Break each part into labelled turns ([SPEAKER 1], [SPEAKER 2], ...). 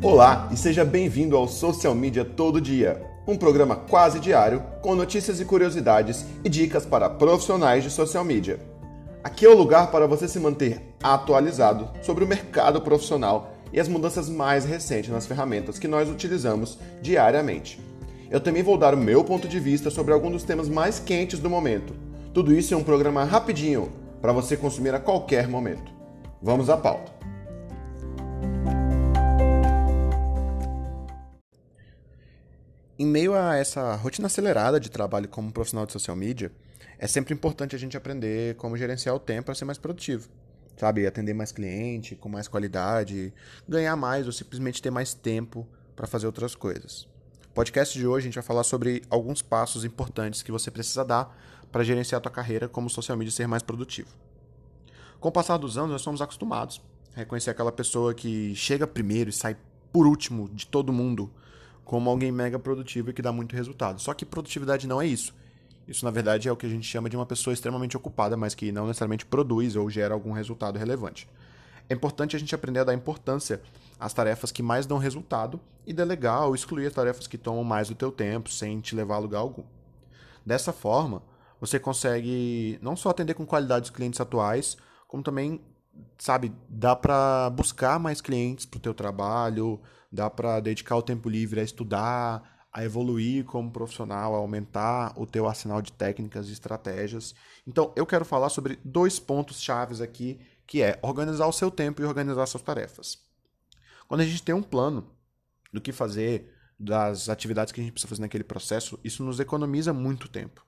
[SPEAKER 1] Olá e seja bem-vindo ao Social Media Todo Dia, um programa quase diário com notícias e curiosidades e dicas para profissionais de social media. Aqui é o lugar para você se manter atualizado sobre o mercado profissional e as mudanças mais recentes nas ferramentas que nós utilizamos diariamente. Eu também vou dar o meu ponto de vista sobre alguns dos temas mais quentes do momento. Tudo isso em um programa rapidinho para você consumir a qualquer momento. Vamos à pauta. Em meio a essa rotina acelerada de trabalho como profissional de social media, é sempre importante a gente aprender como gerenciar o tempo para ser mais produtivo. Sabe, atender mais cliente, com mais qualidade, ganhar mais ou simplesmente ter mais tempo para fazer outras coisas. Podcast de hoje a gente vai falar sobre alguns passos importantes que você precisa dar para gerenciar a tua carreira como social media e ser mais produtivo. Com o passar dos anos, nós somos acostumados a reconhecer aquela pessoa que chega primeiro e sai por último de todo mundo como alguém mega produtivo e que dá muito resultado. Só que produtividade não é isso. Isso, na verdade, é o que a gente chama de uma pessoa extremamente ocupada, mas que não necessariamente produz ou gera algum resultado relevante. É importante a gente aprender a dar importância às tarefas que mais dão resultado e delegar ou excluir as tarefas que tomam mais do teu tempo sem te levar a lugar algum. Dessa forma, você consegue não só atender com qualidade os clientes atuais, como também, sabe, dá para buscar mais clientes para o teu trabalho, dá para dedicar o tempo livre a estudar, a evoluir como profissional, a aumentar o teu arsenal de técnicas e estratégias. Então, eu quero falar sobre dois pontos chaves aqui, que é organizar o seu tempo e organizar suas tarefas. Quando a gente tem um plano do que fazer, das atividades que a gente precisa fazer naquele processo, isso nos economiza muito tempo.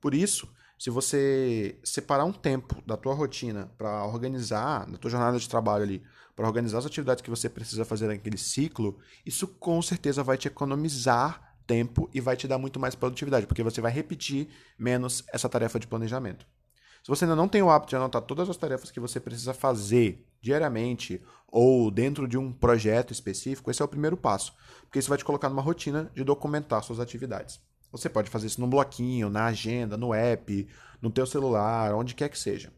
[SPEAKER 1] Por isso, se você separar um tempo da tua rotina para organizar, da tua jornada de trabalho ali, para organizar as atividades que você precisa fazer naquele ciclo, isso com certeza vai te economizar tempo e vai te dar muito mais produtividade, porque você vai repetir menos essa tarefa de planejamento. Se você ainda não tem o hábito de anotar todas as tarefas que você precisa fazer diariamente ou dentro de um projeto específico, esse é o primeiro passo, porque isso vai te colocar numa rotina de documentar suas atividades. Você pode fazer isso num bloquinho, na agenda, no app, no teu celular, onde quer que seja.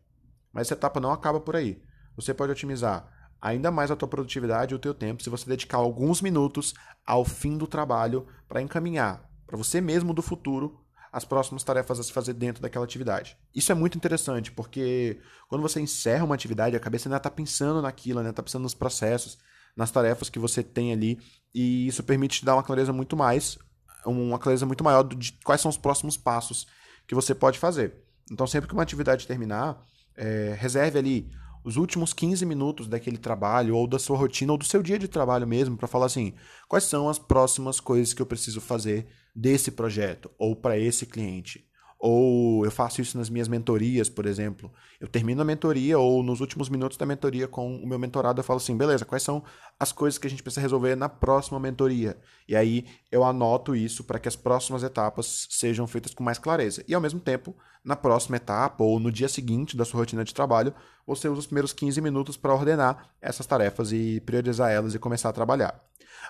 [SPEAKER 1] Mas essa etapa não acaba por aí. Você pode otimizar ainda mais a tua produtividade e o teu tempo se você dedicar alguns minutos ao fim do trabalho para encaminhar para você mesmo do futuro as próximas tarefas a se fazer dentro daquela atividade. Isso é muito interessante, porque quando você encerra uma atividade, a cabeça ainda está pensando naquilo, está pensando nos processos, nas tarefas que você tem ali, e isso permite te dar uma clareza muito mais, uma clareza muito maior de quais são os próximos passos que você pode fazer. Então, sempre que uma atividade terminar, é, reserve ali os últimos 15 minutos daquele trabalho, ou da sua rotina, ou do seu dia de trabalho mesmo, para falar assim: quais são as próximas coisas que eu preciso fazer desse projeto, ou para esse cliente. Ou eu faço isso nas minhas mentorias, por exemplo. Eu termino a mentoria, ou nos últimos minutos da mentoria com o meu mentorado, eu falo assim: beleza, quais são as coisas que a gente precisa resolver na próxima mentoria? E aí eu anoto isso para que as próximas etapas sejam feitas com mais clareza. E ao mesmo tempo, na próxima etapa, ou no dia seguinte da sua rotina de trabalho, você usa os primeiros 15 minutos para ordenar essas tarefas e priorizar elas e começar a trabalhar.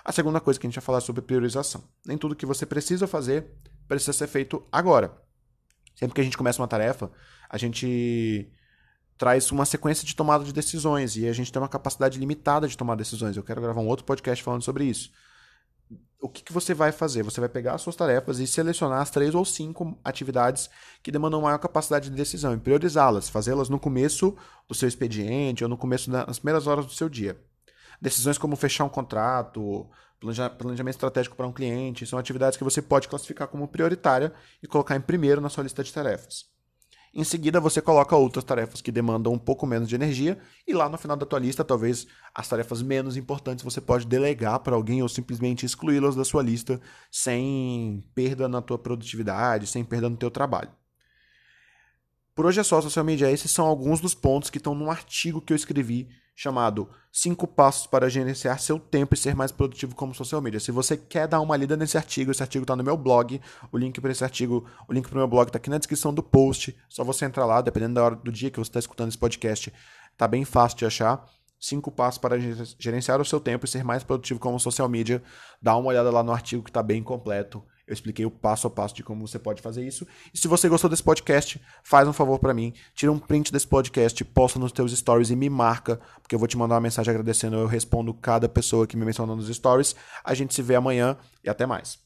[SPEAKER 1] A segunda coisa que a gente vai falar é sobre priorização. Nem tudo que você precisa fazer precisa ser feito agora. Sempre que a gente começa uma tarefa, a gente traz uma sequência de tomada de decisões e a gente tem uma capacidade limitada de tomar decisões. Eu quero gravar um outro podcast falando sobre isso. O que, que você vai fazer? Você vai pegar as suas tarefas e selecionar as três ou cinco atividades que demandam maior capacidade de decisão e priorizá-las, fazê-las no começo do seu expediente ou no começo das primeiras horas do seu dia. Decisões como fechar um contrato, planejamento estratégico para um cliente, são atividades que você pode classificar como prioritária e colocar em primeiro na sua lista de tarefas. Em seguida, você coloca outras tarefas que demandam um pouco menos de energia e lá no final da tua lista, talvez as tarefas menos importantes você pode delegar para alguém ou simplesmente excluí-las da sua lista sem perda na tua produtividade, sem perda no teu trabalho. Por hoje é só, social media. Esses são alguns dos pontos que estão num artigo que eu escrevi chamado Cinco Passos para Gerenciar Seu Tempo e Ser Mais Produtivo como Social Media. Se você quer dar uma lida nesse artigo, esse artigo está no meu blog. O link para esse artigo, o link para o meu blog está aqui na descrição do post. Só você entrar lá, dependendo da hora do dia que você está escutando esse podcast, tá bem fácil de achar. Cinco passos para gerenciar o seu tempo e ser mais produtivo como social media. Dá uma olhada lá no artigo que está bem completo. Eu expliquei o passo a passo de como você pode fazer isso. E se você gostou desse podcast, faz um favor para mim, tira um print desse podcast, posta nos teus stories e me marca, porque eu vou te mandar uma mensagem agradecendo, eu respondo cada pessoa que me mencionou nos stories. A gente se vê amanhã e até mais.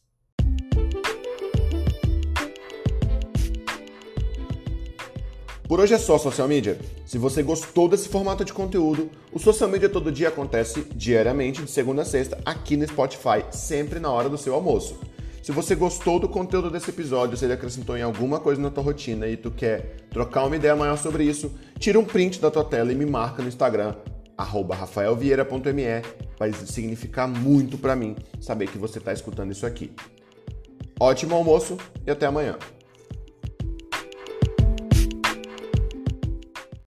[SPEAKER 1] Por hoje é só social media. Se você gostou desse formato de conteúdo, o Social Media Todo Dia acontece diariamente, de segunda a sexta, aqui no Spotify, sempre na hora do seu almoço. Se você gostou do conteúdo desse episódio, se ele acrescentou em alguma coisa na tua rotina e tu quer trocar uma ideia maior sobre isso, tira um print da tua tela e me marca no Instagram, rafaelvieira.me. Vai significar muito para mim saber que você está escutando isso aqui. Ótimo almoço e até amanhã.